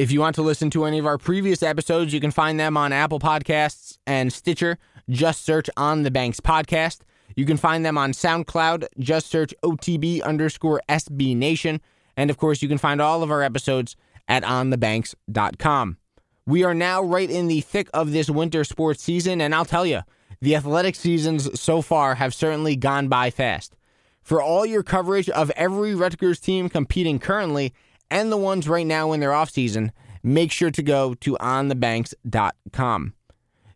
If you want to listen to any of our previous episodes, you can find them on Apple Podcasts and Stitcher. Just search On the Banks Podcast. You can find them on SoundCloud. Just search OTB underscore SB Nation. And of course, you can find all of our episodes at onthebanks.com. We are now right in the thick of this winter sports season, and I'll tell you, the athletic seasons so far have certainly gone by fast. For all your coverage of every Rutgers team competing currently, and the ones right now in their offseason, make sure to go to onthebanks.com.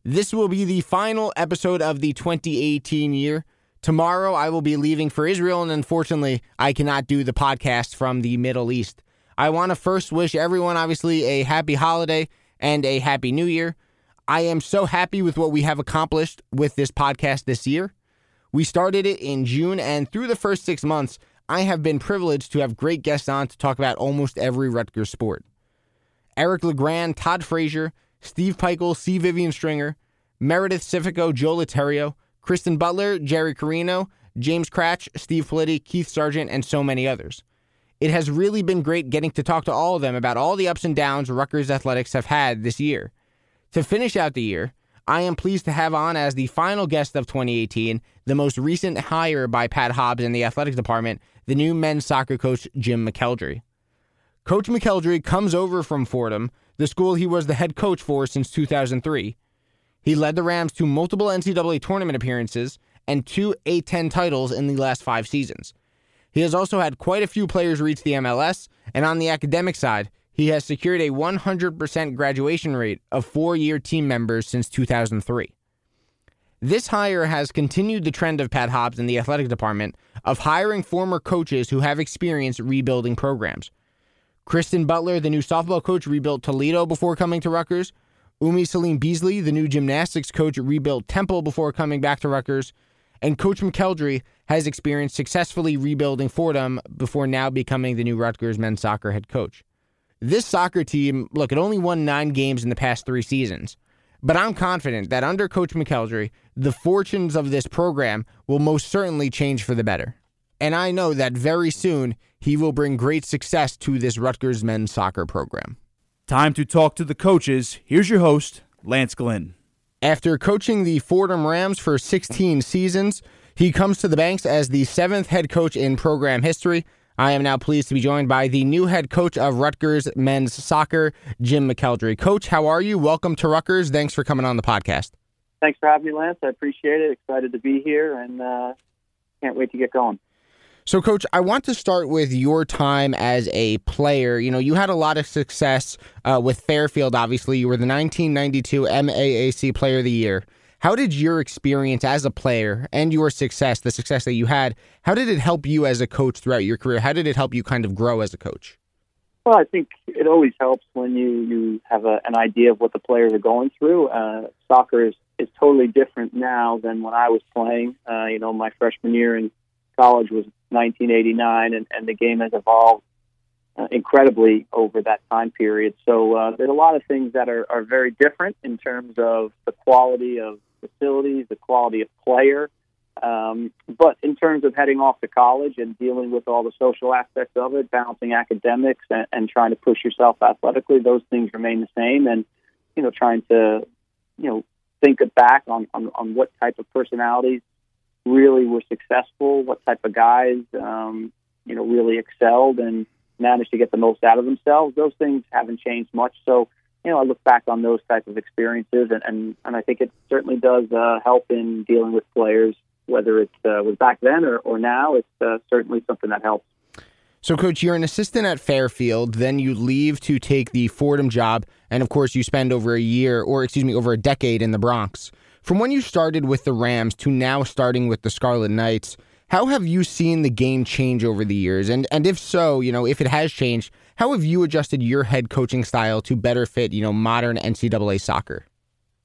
This will be the final episode of the 2018 year. Tomorrow I will be leaving for Israel, and unfortunately, I cannot do the podcast from the Middle East. I want to first wish everyone, obviously, a happy holiday and a happy new year. I am so happy with what we have accomplished with this podcast this year. We started it in June, and through the first six months, I have been privileged to have great guests on to talk about almost every Rutgers sport. Eric LeGrand, Todd Frazier, Steve Pikiell, C. Vivian Stringer, Meredith Cifico, Joe Litterio, Kristen Butler, Jerry Carino, James Kratch, Steve Politi, Keith Sargeant, and so many others. It has really been great getting to talk to all of them about all the ups and downs Rutgers athletics have had this year. To finish out the year, I am pleased to have on as the final guest of 2018 the most recent hire by Pat Hobbs in the athletics department, the new men's soccer coach, Jim McElderry. Coach McElderry comes over from Fordham, the school he was the head coach for since 2003. He led the Rams to multiple NCAA tournament appearances and two A10 titles in the last five seasons. He has also had quite a few players reach the MLS, and on the academic side, he has secured a 100% graduation rate of four year team members since 2003. This hire has continued the trend of Pat Hobbs in the athletic department of hiring former coaches who have experience rebuilding programs. Kristen Butler, the new softball coach, rebuilt Toledo before coming to Rutgers. Umme Salim Beasley, the new gymnastics coach, rebuilt Temple before coming back to Rutgers. And Coach McElderry has experienced successfully rebuilding Fordham before now becoming the new Rutgers men's soccer head coach. This soccer team, look, it only won nine games in the past three seasons. But I'm confident that under Coach McElderry, the fortunes of this program will most certainly change for the better. And I know that very soon he will bring great success to this Rutgers men's soccer program. Time to talk to the coaches. Here's your host, Lance Glynn. After coaching the Fordham Rams for 16 seasons, he comes to the Banks as the seventh head coach in program history. I am now pleased to be joined by the new head coach of Rutgers men's soccer, Jim McElderry. Coach, how are you? Welcome to Rutgers. Thanks for coming on the podcast. Thanks for having me, Lance. I appreciate it. Excited to be here and uh, can't wait to get going. So, Coach, I want to start with your time as a player. You know, you had a lot of success uh, with Fairfield, obviously. You were the 1992 MAAC Player of the Year. How did your experience as a player and your success, the success that you had, how did it help you as a coach throughout your career? How did it help you kind of grow as a coach? Well, I think it always helps when you, you have a, an idea of what the players are going through. Uh, soccer is, is totally different now than when I was playing. Uh, you know, my freshman year in college was 1989, and, and the game has evolved uh, incredibly over that time period. So uh, there's a lot of things that are, are very different in terms of the quality of facilities, the quality of player. Um, but in terms of heading off to college and dealing with all the social aspects of it, balancing academics and, and trying to push yourself athletically, those things remain the same. And you know, trying to you know think back on, on, on what type of personalities really were successful, what type of guys um, you know really excelled and managed to get the most out of themselves. Those things haven't changed much. So you know, I look back on those type of experiences, and and, and I think it certainly does uh, help in dealing with players, whether it uh, was back then or, or now. It's uh, certainly something that helps. So, coach, you're an assistant at Fairfield, then you leave to take the Fordham job, and of course, you spend over a year, or excuse me, over a decade in the Bronx. From when you started with the Rams to now starting with the Scarlet Knights, how have you seen the game change over the years? And and if so, you know, if it has changed, How have you adjusted your head coaching style to better fit, you know, modern NCAA soccer?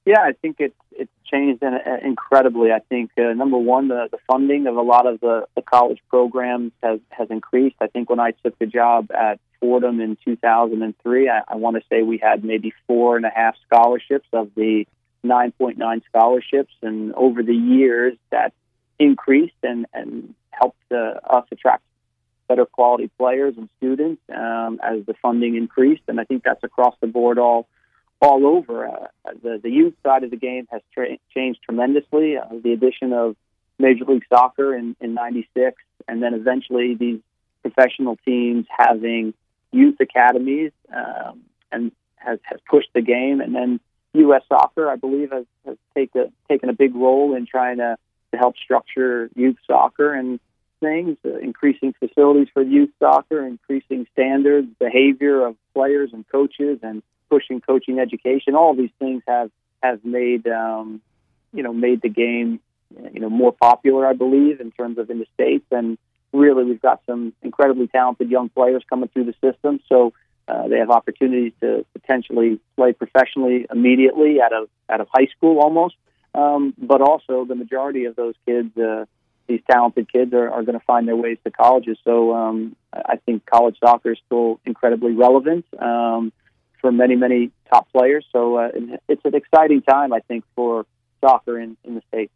Yeah, I think it's it's changed uh, incredibly. I think uh, number one, the, the funding of a lot of the, the college programs has has increased. I think when I took the job at Fordham in 2003, I, I want to say we had maybe four and a half scholarships of the 9.9 scholarships, and over the years that increased and and helped uh, us attract better quality players and students um, as the funding increased. And I think that's across the board all all over. Uh, the the youth side of the game has tra- changed tremendously. Uh, the addition of Major League Soccer in in '96, and then eventually these professional teams having youth academies, um, and has has pushed the game. And then U.S. Soccer, I believe, has has take a, taken a big role in trying to to help structure youth soccer and things, uh, increasing facilities for youth soccer, increasing standards, behavior of players and coaches, and pushing coaching education. All these things have have made um, you know made the game you know more popular, I believe, in terms of in the states. And really, we've got some incredibly talented young players coming through the system. So. Uh, they have opportunities to potentially play professionally immediately out of out of high school almost, um, but also the majority of those kids, uh, these talented kids, are, are going to find their ways to colleges. So um, I think college soccer is still incredibly relevant. Um, for many, many top players. So uh, it's an exciting time, I think, for soccer in, in the state.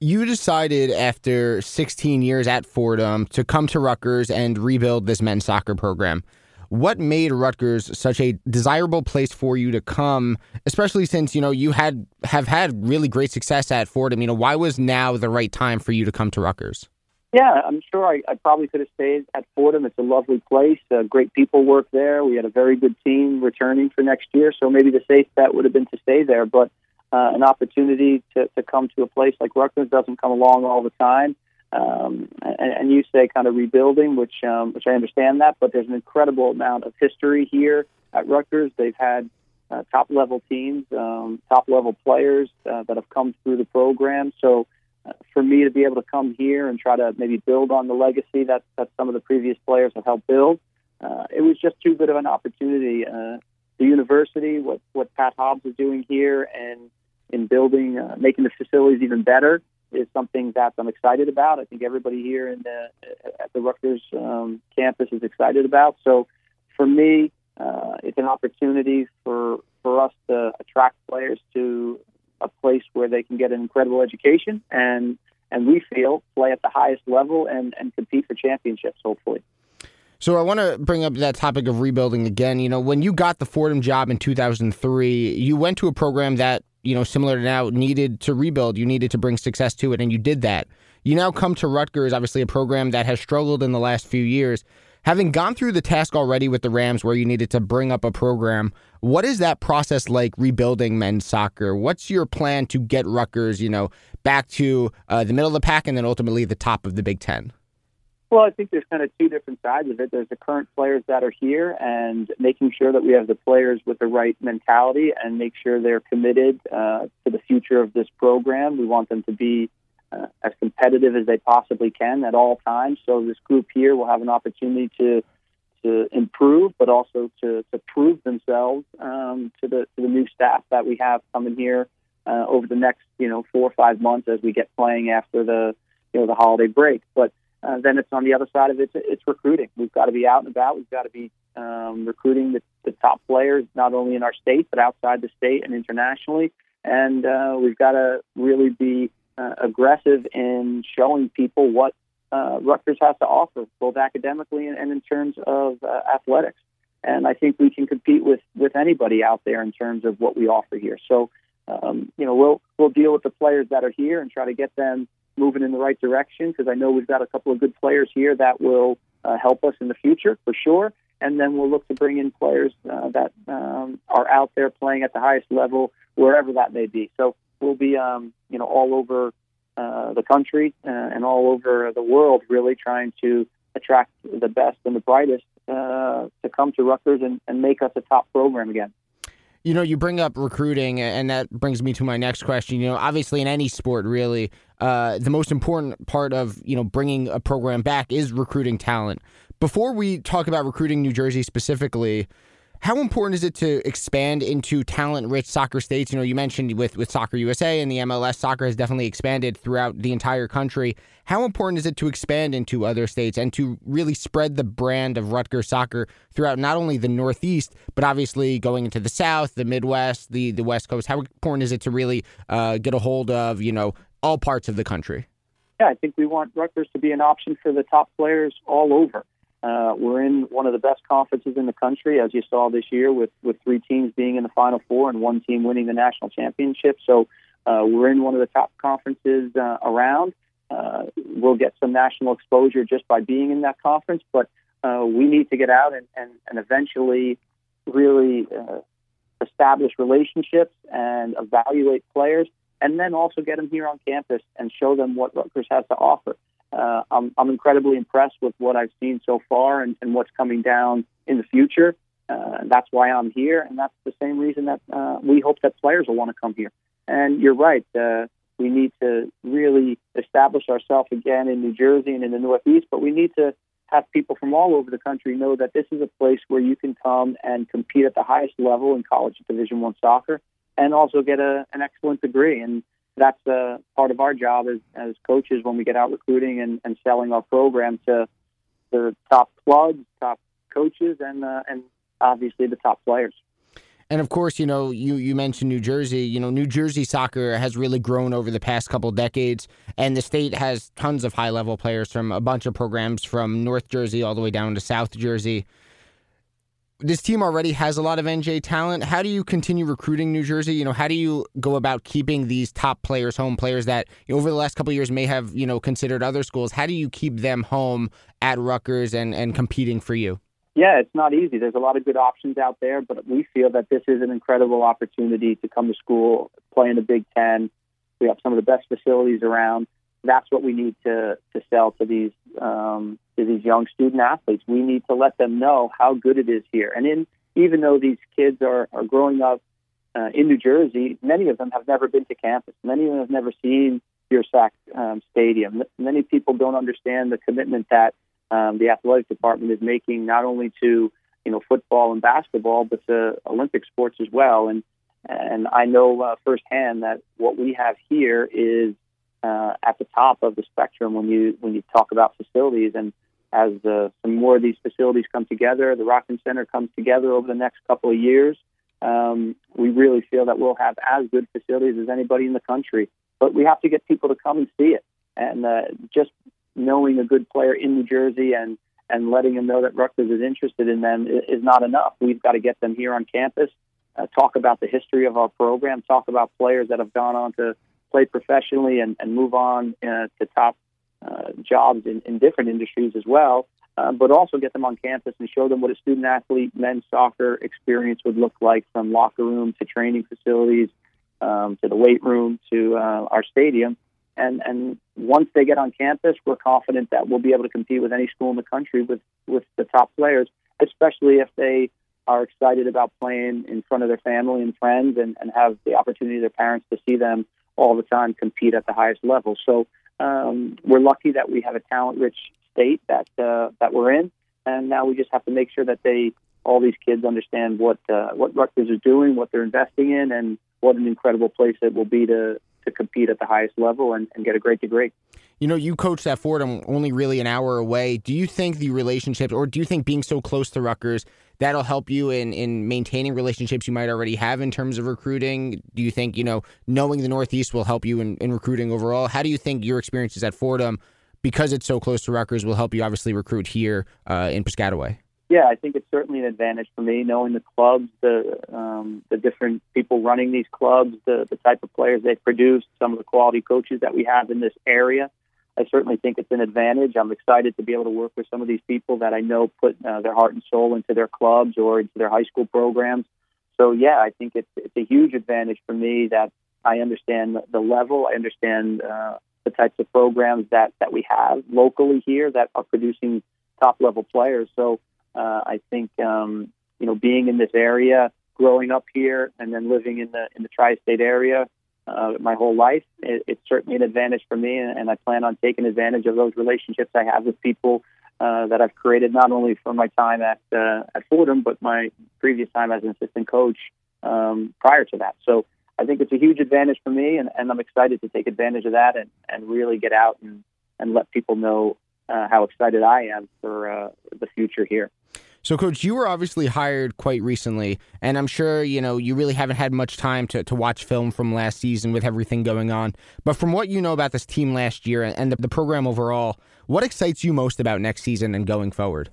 You decided after 16 years at Fordham to come to Rutgers and rebuild this men's soccer program. What made Rutgers such a desirable place for you to come, especially since you know you had have had really great success at Fordham? You know, why was now the right time for you to come to Rutgers? Yeah, I'm sure I, I probably could have stayed at Fordham. It's a lovely place. Uh, great people work there. We had a very good team returning for next year, so maybe the safe bet would have been to stay there. But uh, an opportunity to, to come to a place like Rutgers doesn't come along all the time. Um, and, you say kind of rebuilding, which um, which I understand that, but there's an incredible amount of history here at Rutgers. They've had uh, top level teams, um, top level players uh, that have come through the program. So for me to be able to come here and try to maybe build on the legacy that, that some of the previous players have helped build, uh, it was just too good of an opportunity. Uh, the university, what, what Pat Hobbs is doing here, and in building, uh, making the facilities even better, is something that I'm excited about. I think everybody here in the, at the Rutgers um, campus is excited about. So, for me, uh, it's an opportunity for for us to attract players to a place where they can get an incredible education and and we feel play at the highest level and, and compete for championships hopefully. So I want to bring up that topic of rebuilding again. You know, when you got the Fordham job in 2003, you went to a program that, you know, similar to now needed to rebuild. You needed to bring success to it and you did that. You now come to Rutgers, obviously a program that has struggled in the last few years. Having gone through the task already with the Rams where you needed to bring up a program, what is that process like rebuilding men's soccer? What's your plan to get Rutgers, you know, back to uh, the middle of the pack and then ultimately the top of the Big Ten? Well, I think there's kind of two different sides of it. There's the current players that are here and making sure that we have the players with the right mentality and make sure they're committed uh, to the future of this program. We want them to be uh, as competitive as they possibly can at all times. So this group here will have an opportunity to to improve, but also to, to prove themselves um, to the to the new staff that we have coming here uh, over the next you know four or five months as we get playing after the you know the holiday break. But uh, then it's on the other side of it. It's recruiting. We've got to be out and about. We've got to be um, recruiting the, the top players, not only in our state but outside the state and internationally. And uh, we've got to really be uh, aggressive in showing people what uh, Rutgers has to offer, both academically and, and in terms of uh, athletics. And I think we can compete with, with anybody out there in terms of what we offer here. So, um, you know, we'll we'll deal with the players that are here and try to get them moving in the right direction because I know we've got a couple of good players here that will uh, help us in the future for sure. And then we'll look to bring in players uh, that um, are out there playing at the highest level, wherever that may be. So we'll be, um, you know, all over uh, the country uh, and all over the world, really trying to attract the best and the brightest uh, to come to Rutgers and, and make us a top program again. You know, you bring up recruiting, and that brings me to my next question. You know, obviously in any sport, really, uh, the most important part of you know bringing a program back is recruiting talent. Before we talk about recruiting New Jersey specifically, how important is it to expand into talent-rich soccer states? You know, you mentioned with with Soccer USA and the MLS, soccer has definitely expanded throughout the entire country. How important is it to expand into other states and to really spread the brand of Rutgers soccer throughout not only the Northeast, but obviously going into the South, the Midwest, the the West Coast? How important is it to really uh, get a hold of you know all parts of the country? Yeah, I think we want Rutgers to be an option for the top players all over. Uh, we're in one of the best conferences in the country, as you saw this year, with with three teams being in the Final Four and one team winning the national championship. So uh, we're in one of the top conferences uh, around. Uh, we'll get some national exposure just by being in that conference, but uh, we need to get out and, and, and eventually really uh, establish relationships and evaluate players, and then also get them here on campus and show them what Rutgers has to offer uh, I'm, I'm incredibly impressed with what I've seen so far and, and what's coming down in the future. Uh, that's why I'm here, and that's the same reason that uh, we hope that players will want to come here. And you're right, uh, we need to really establish ourselves again in New Jersey and in the Northeast, but we need to have people from all over the country know that this is a place where you can come and compete at the highest level in college Division One soccer, and also get a, an excellent degree. And that's uh, part of our job as, as coaches when we get out recruiting and, and selling our program to the top clubs, top coaches, and uh, and obviously the top players. And of course, you know, you, you mentioned New Jersey. You know, New Jersey soccer has really grown over the past couple decades, and the state has tons of high level players from a bunch of programs from North Jersey all the way down to South Jersey this team already has a lot of NJ talent. How do you continue recruiting New Jersey? You know, how do you go about keeping these top players home, players that over the last couple years may have, you know, considered other schools? How do you keep them home at Rutgers and, and competing for you? Yeah, it's not easy. There's a lot of good options out there, but we feel that this is an incredible opportunity to come to school, play in the Big Ten. We have some of the best facilities around. That's what we need to, to sell to these um, to these young student athletes. We need to let them know how good it is here. And in even though these kids are, are growing up uh, in New Jersey, many of them have never been to campus. Many of them have never seen Yurcak um, Stadium. Many people don't understand the commitment that um, the athletic department is making not only to you know football and basketball, but to Olympic sports as well. And and I know uh, firsthand that what we have here is uh, at the top of the spectrum when you when you talk about facilities. And as some more of these facilities come together, the Rodkin Center comes together over the next couple of years. Um, we really feel that we'll have as good facilities as anybody in the country. But we have to get people to come and see it. And uh, just knowing a good player in New Jersey and and letting them know that Rutgers is interested in them is not enough. We've got to get them here on campus, uh, talk about the history of our program, talk about players that have gone on to play professionally and, and move on uh, to top uh, jobs in, in different industries as well, uh, but also get them on campus and show them what a student athlete men's soccer experience would look like from locker room to training facilities um, to the weight room to uh, our stadium. And, and once they get on campus, we're confident that we'll be able to compete with any school in the country with, with the top players, especially if they are excited about playing in front of their family and friends and, and have the opportunity their parents to see them all the time compete at the highest level. So um, we're lucky that we have a talent-rich state that uh, that we're in, and now we just have to make sure that they all these kids understand what uh, what Rutgers is doing, what they're investing in, and what an incredible place it will be to to compete at the highest level and, and get a great degree. You know, you coached at Fordham only really an hour away. Do you think the relationships, or do you think being so close to Rutgers, that'll help you in, in maintaining relationships you might already have in terms of recruiting? Do you think, you know, knowing the Northeast will help you in, in recruiting overall? How do you think your experiences at Fordham, because it's so close to Rutgers, will help you obviously recruit here uh, in Piscataway? Yeah, I think it's certainly an advantage for me knowing the clubs, the um, the different people running these clubs, the the type of players they produce, some of the quality coaches that we have in this area. I certainly think it's an advantage. I'm excited to be able to work with some of these people that I know put uh, their heart and soul into their clubs or into their high school programs. So yeah, I think it's it's a huge advantage for me that I understand the level. I understand uh, the types of programs that that we have locally here that are producing top level players. So uh, I think um, you know being in this area, growing up here, and then living in the in the tri-state area uh, my whole life. It, it's certainly an advantage for me, and, and I plan on taking advantage of those relationships I have with people uh, that I've created not only from my time at uh, at Fordham, but my previous time as an assistant coach um, prior to that. So I think it's a huge advantage for me, and, and I'm excited to take advantage of that and, and really get out and, and let people know uh, how excited I am for uh, the future here. So, Coach, you were obviously hired quite recently, and I'm sure you know you really haven't had much time to, to watch film from last season with everything going on. But from what you know about this team last year and the, the program overall, what excites you most about next season and going forward?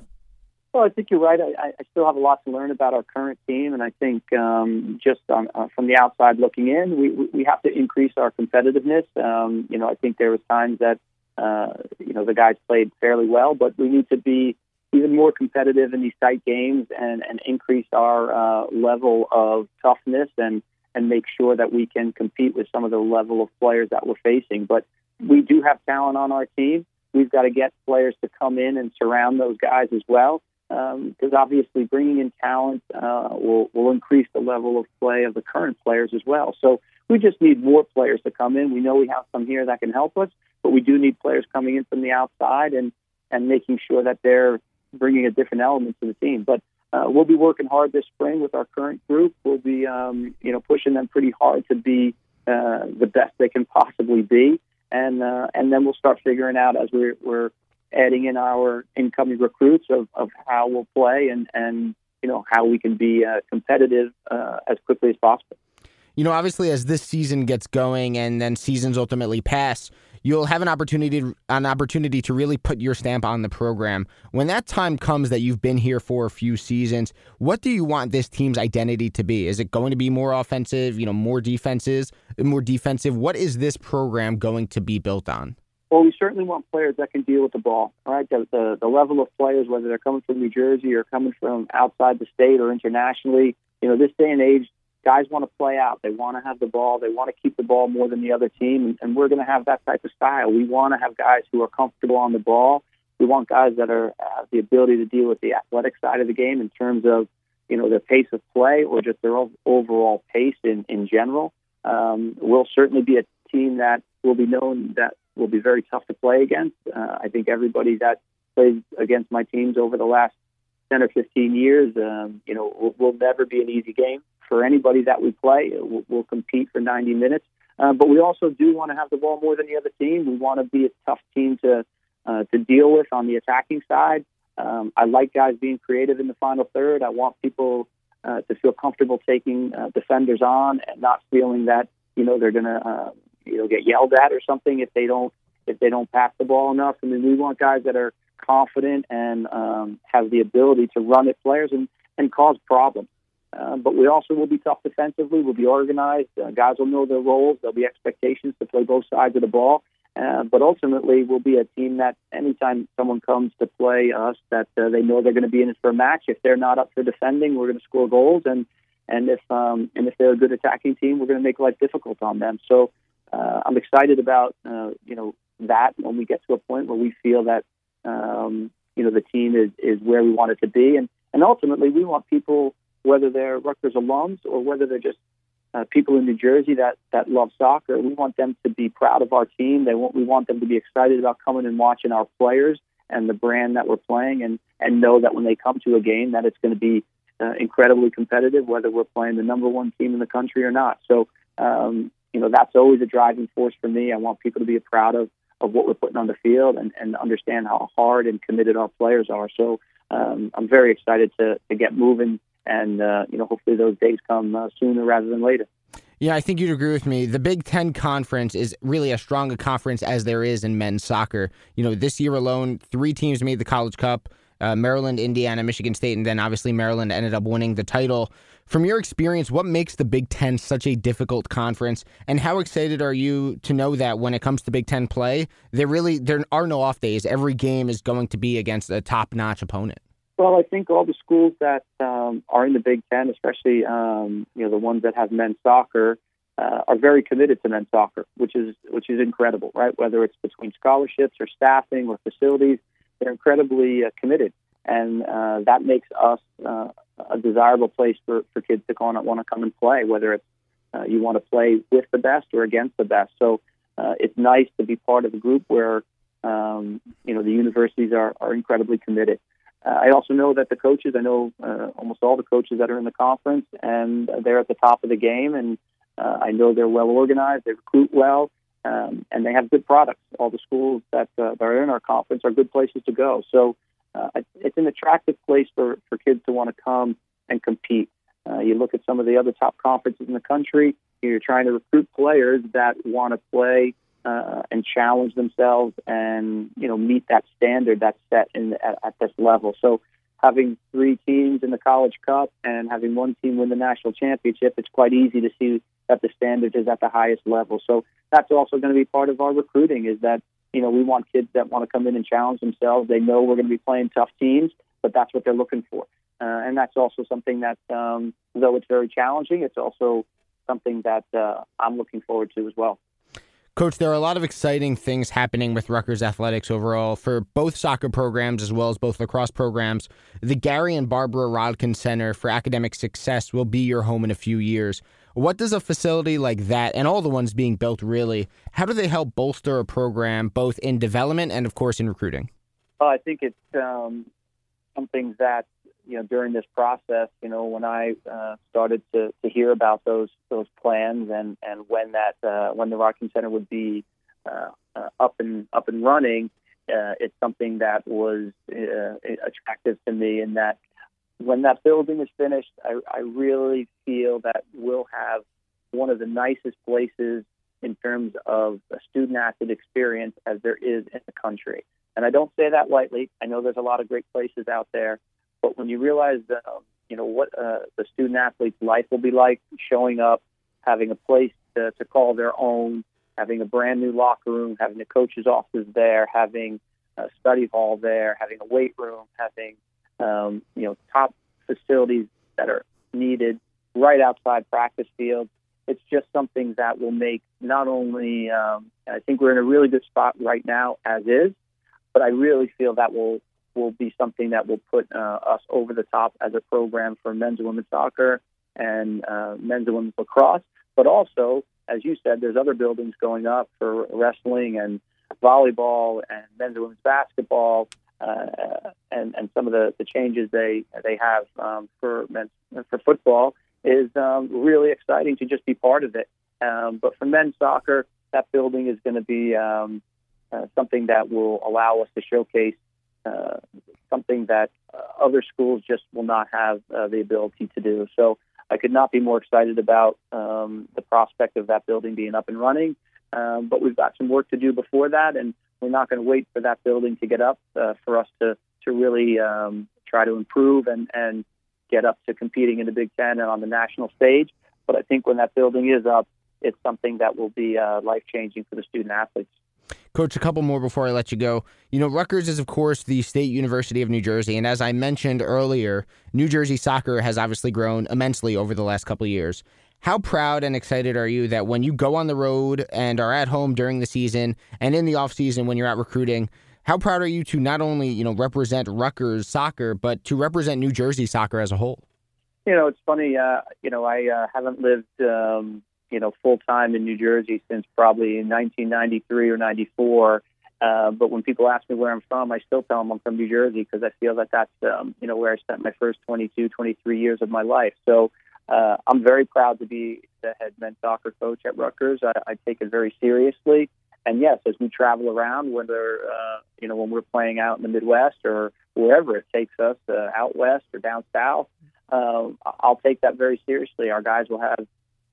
Well, I think you're right. I, I still have a lot to learn about our current team, and I think um, just on, uh, from the outside looking in, we we have to increase our competitiveness. Um, you know, I think there was times that uh, you know the guys played fairly well, but we need to be even more competitive in these tight games and, and increase our uh, level of toughness and, and make sure that we can compete with some of the level of players that we're facing. But we do have talent on our team. We've got to get players to come in and surround those guys as well. Because um, obviously, bringing in talent uh, will will increase the level of play of the current players as well. So we just need more players to come in. We know we have some here that can help us, but we do need players coming in from the outside and and making sure that they're bringing a different element to the team. But uh, we'll be working hard this spring with our current group. We'll be, um, you know, pushing them pretty hard to be uh, the best they can possibly be, and uh, and then we'll start figuring out as we're we're adding in our incoming recruits of, of how we'll play and and you know how we can be uh, competitive uh, as quickly as possible. You know, obviously, as this season gets going and then seasons ultimately pass, you'll have an opportunity an opportunity to really put your stamp on the program. When that time comes that you've been here for a few seasons, what do you want this team's identity to be? Is it going to be more offensive, you know, more defenses, more defensive? What is this program going to be built on? Well, we certainly want players that can deal with the ball. Right, the, the the level of players, whether they're coming from New Jersey or coming from outside the state or internationally, you know, this day and age, guys want to play out. They want to have the ball. They want to keep the ball more than the other team. And we're going to have that type of style. We want to have guys who are comfortable on the ball. We want guys that are have the ability to deal with the athletic side of the game in terms of, you know, their pace of play or just their overall pace in, in general. Um, we'll certainly be a team that will be known that will be very tough to play against. Uh, I think everybody that plays against my teams over the last 10 or 15 years, um, you know, will, will never be an easy game for anybody that we play. We'll, we'll compete for 90 minutes. Uh, but we also do want to have the ball more than the other team. We want to be a tough team to uh, to deal with on the attacking side. Um, I like guys being creative in the final third. I want people uh, to feel comfortable taking uh, defenders on and not feeling that you know they're going to uh, you know get yelled at or something if they don't if they don't pass the ball enough. I mean, we want guys that are confident and um, have the ability to run at players and and cause problems. Uh, but we also will be tough defensively. We'll be organized. Uh, guys will know their roles. There'll be expectations to play both sides of the ball. Uh, but ultimately, we'll be a team that anytime someone comes to play us, that uh, they know they're going to be in it for a match. If they're not up for defending, we're going to score goals, and and if um, and if they're a good attacking team, we're going to make life difficult on them. So uh, I'm excited about uh, you know that when we get to a point where we feel that um, you know the team is is where we want it to be, and and ultimately we want people whether they're Rutgers alums or whether they're just uh, people in New Jersey that, that love soccer. We want them to be proud of our team. They want, we want them to be excited about coming and watching our players and the brand that we're playing and, and know that when they come to a game that it's going to be uh, incredibly competitive, whether we're playing the number one team in the country or not. So, um, you know, that's always a driving force for me. I want people to be proud of, of what we're putting on the field and, and understand how hard and committed our players are. So um, I'm very excited to, to get moving and uh, you know hopefully those days come uh, sooner rather than later. Yeah, I think you'd agree with me. The Big Ten Conference is really as strong a conference as there is in men's soccer. You know, this year alone, three teams made the College Cup. Uh, Maryland, Indiana, Michigan State, and then obviously Maryland ended up winning the title. From your experience, what makes the Big Ten such a difficult conference, and how excited are you to know that when it comes to Big Ten play, there really there are no off days. Every game is going to be against a top-notch opponent. Well, I think all the schools that um, are in the Big Ten, especially um, you know the ones that have men's soccer, uh, are very committed to men's soccer, which is which is incredible, right? Whether it's between scholarships or staffing or facilities, they're incredibly uh, committed, and uh, that makes us uh, a desirable place for, for kids to go and want to come and play. Whether it's uh, you want to play with the best or against the best, so uh, it's nice to be part of a group where um, you know, the universities are, are incredibly committed. Uh, I also know that the coaches, I know uh, almost all the coaches that are in the conference, and they're at the top of the game, and uh, I know they're well organized, they recruit well, um, and they have good products. All the schools that, uh, that are in our conference are good places to go. So uh, it's an attractive place for, for kids to want to come and compete. Uh, you look at some of the other top conferences in the country, you're trying to recruit players that want to play uh, and challenge themselves and you know meet that standard that's set in at, at this level. So having three teams in the College Cup and having one team win the national championship, it's quite easy to see that the standard is at the highest level. So that's also going to be part of our recruiting is that you know we want kids that want to come in and challenge themselves. They know we're going to be playing tough teams, but that's what they're looking for. Uh, and that's also something that, um, though it's very challenging, it's also something that uh, I'm looking forward to as well. Coach, there are a lot of exciting things happening with Rutgers athletics overall for both soccer programs as well as both lacrosse programs. The Gary and Barbara Rodkin Center for Academic Success will be your home in a few years. What does a facility like that, and all the ones being built really, how do they help bolster a program both in development and, of course, in recruiting? Well, I think it's um, something that you know, during this process, you know, when I uh, started to, to hear about those those plans and, and when that uh, when the Rodkin Center would be uh, uh, up and up and running, uh, it's something that was uh, attractive to me. In that, when that building is finished, I, I really feel that we'll have one of the nicest places in terms of a student athlete experience as there is in the country. And I don't say that lightly. I know there's a lot of great places out there, but when you realize that, um, you know, what uh, the student athlete's life will be like, showing up, having a place to, to call their own, having a brand new locker room, having the coach's office there, having a study hall there, having a weight room, having, um, you know, top facilities that are needed right outside practice fields. It's just something that will make not only, um, I think we're in a really good spot right now as is, but I really feel that will will be something that will put uh, us over the top as a program for men's and women's soccer and uh, men's and women's lacrosse. But also, as you said, there's other buildings going up for wrestling and volleyball and men's and women's basketball, uh, and and some of the, the changes they they have um, for for football is um, really exciting to just be part of it. Um, but for men's soccer, that building is going to be um, uh, something that will allow us to showcase uh, something that uh, other schools just will not have uh, the ability to do. So I could not be more excited about um, the prospect of that building being up and running. Um, but we've got some work to do before that, and we're not going to wait for that building to get up uh, for us to to really um, try to improve and and get up to competing in the Big Ten and on the national stage. But I think when that building is up, it's something that will be uh, life changing for the student athletes. Coach, a couple more before I let you go. You know, Rutgers is, of course, the State University of New Jersey. And as I mentioned earlier, New Jersey soccer has obviously grown immensely over the last couple of years. How proud and excited are you that when you go on the road and are at home during the season and in the offseason when you're out recruiting, how proud are you to not only, you know, represent Rutgers soccer, but to represent New Jersey soccer as a whole? You know, it's funny. Uh, you know, I uh, haven't lived um, you know, full time in New Jersey since probably in 1993 or 94. Uh, but when people ask me where I'm from, I still tell them I'm from New Jersey because I feel that that's, um, you know, where I spent my first 22, 23 years of my life. So uh, I'm very proud to be the head men's soccer coach at Rutgers. I, I take it very seriously. And yes, as we travel around, whether, uh, you know, when we're playing out in the Midwest or wherever it takes us, uh, out west or down south, um, I'll take that very seriously. Our guys will have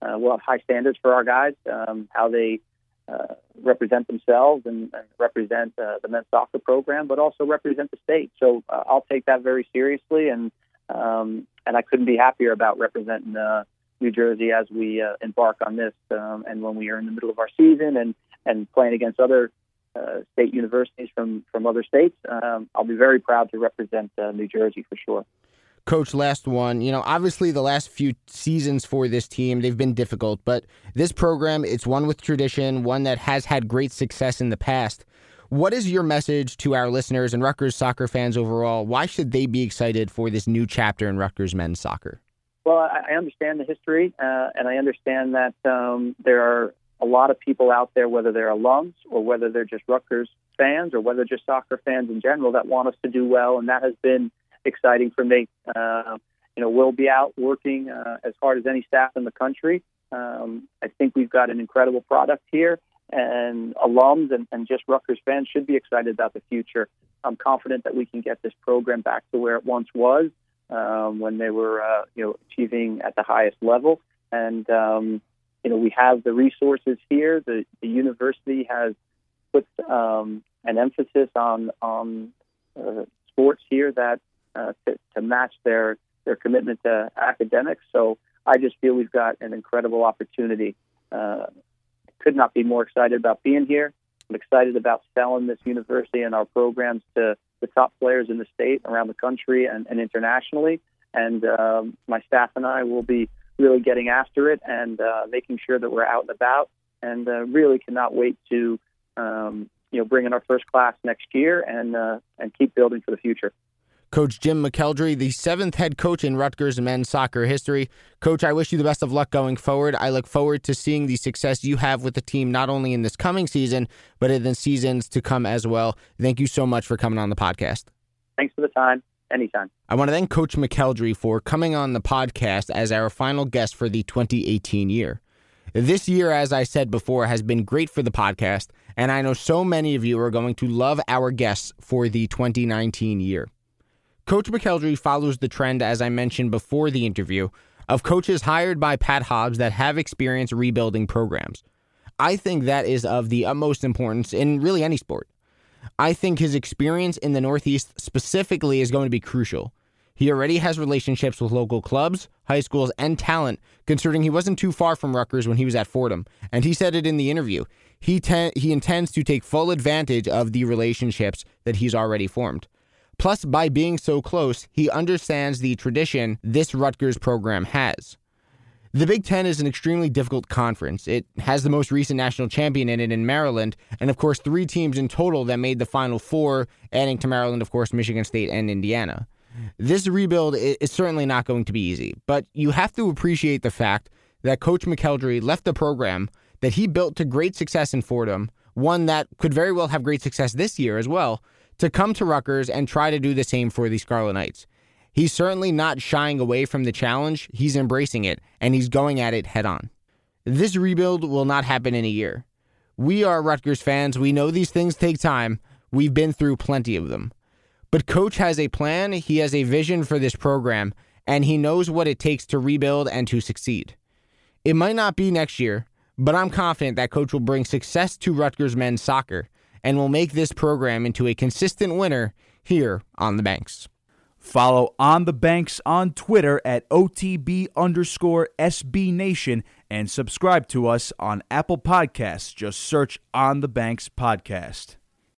uh, we'll have high standards for our guys, um, how they uh, represent themselves and, and represent uh, the men's soccer program, but also represent the state. So uh, I'll take that very seriously, and um, and I couldn't be happier about representing uh, New Jersey as we uh, embark on this, um, and when we are in the middle of our season and and playing against other. Uh, state universities from from other states. Um, I'll be very proud to represent uh, New Jersey for sure. Coach, last one. You know, obviously the last few seasons for this team, they've been difficult, but this program, it's one with tradition, one that has had great success in the past. What is your message to our listeners and Rutgers soccer fans overall? Why should they be excited for this new chapter in Rutgers men's soccer? Well, I understand the history, uh, and I understand that um, there are a lot of people out there, whether they're alums or whether they're just Rutgers fans or whether just soccer fans in general, that want us to do well, and that has been exciting for me. Uh, you know, we'll be out working uh, as hard as any staff in the country. Um, I think we've got an incredible product here, and alums and, and just Rutgers fans should be excited about the future. I'm confident that we can get this program back to where it once was um, when they were, uh, you know, achieving at the highest level. And um, you know, we have the resources here. The the university has put um, an emphasis on on uh, sports here that uh, to, to match their their commitment to academics. So I just feel we've got an incredible opportunity. Uh, could not be more excited about being here. I'm excited about selling this university and our programs to the top players in the state, around the country, and, and internationally. And um, my staff and I will be really getting after it and uh, making sure that we're out and about. And uh, really cannot wait to um, you know bring in our first class next year and uh, and keep building for the future. Coach Jim McElderry, the seventh head coach in Rutgers men's soccer history. Coach, I wish you the best of luck going forward. I look forward to seeing the success you have with the team, not only in this coming season, but in the seasons to come as well. Thank you so much for coming on the podcast. Thanks for the time. Anytime. I want to thank Coach McElderry for coming on the podcast as our final guest for the 2018 year. This year, as I said before, has been great for the podcast, and I know so many of you are going to love our guests for the 2019 year. Coach McElderry follows the trend, as I mentioned before the interview, of coaches hired by Pat Hobbs that have experience rebuilding programs. I think that is of the utmost importance in really any sport. I think his experience in the Northeast specifically is going to be crucial. He already has relationships with local clubs, high schools, and talent, considering he wasn't too far from Rutgers when he was at Fordham. And he said it in the interview. He, te- he intends to take full advantage of the relationships that he's already formed. Plus, by being so close, he understands the tradition this Rutgers program has. The Big Ten is an extremely difficult conference. It has the most recent national champion in it in Maryland, and of course, three teams in total that made the Final Four, adding to Maryland, of course, Michigan State and Indiana. This rebuild is certainly not going to be easy, but you have to appreciate the fact that Coach McElderry left the program that he built to great success in Fordham, one that could very well have great success this year as well, to come to Rutgers and try to do the same for the Scarlet Knights. He's certainly not shying away from the challenge, he's embracing it, and he's going at it head on. This rebuild will not happen in a year. We are Rutgers fans, we know these things take time, we've been through plenty of them. But Coach has a plan, he has a vision for this program, and he knows what it takes to rebuild and to succeed. It might not be next year, but I'm confident that Coach will bring success to Rutgers men's soccer and will make this program into a consistent winner here on the Banks. Follow On the Banks on Twitter at OTB underscore SB Nation and subscribe to us on Apple Podcasts. Just search On the Banks Podcast.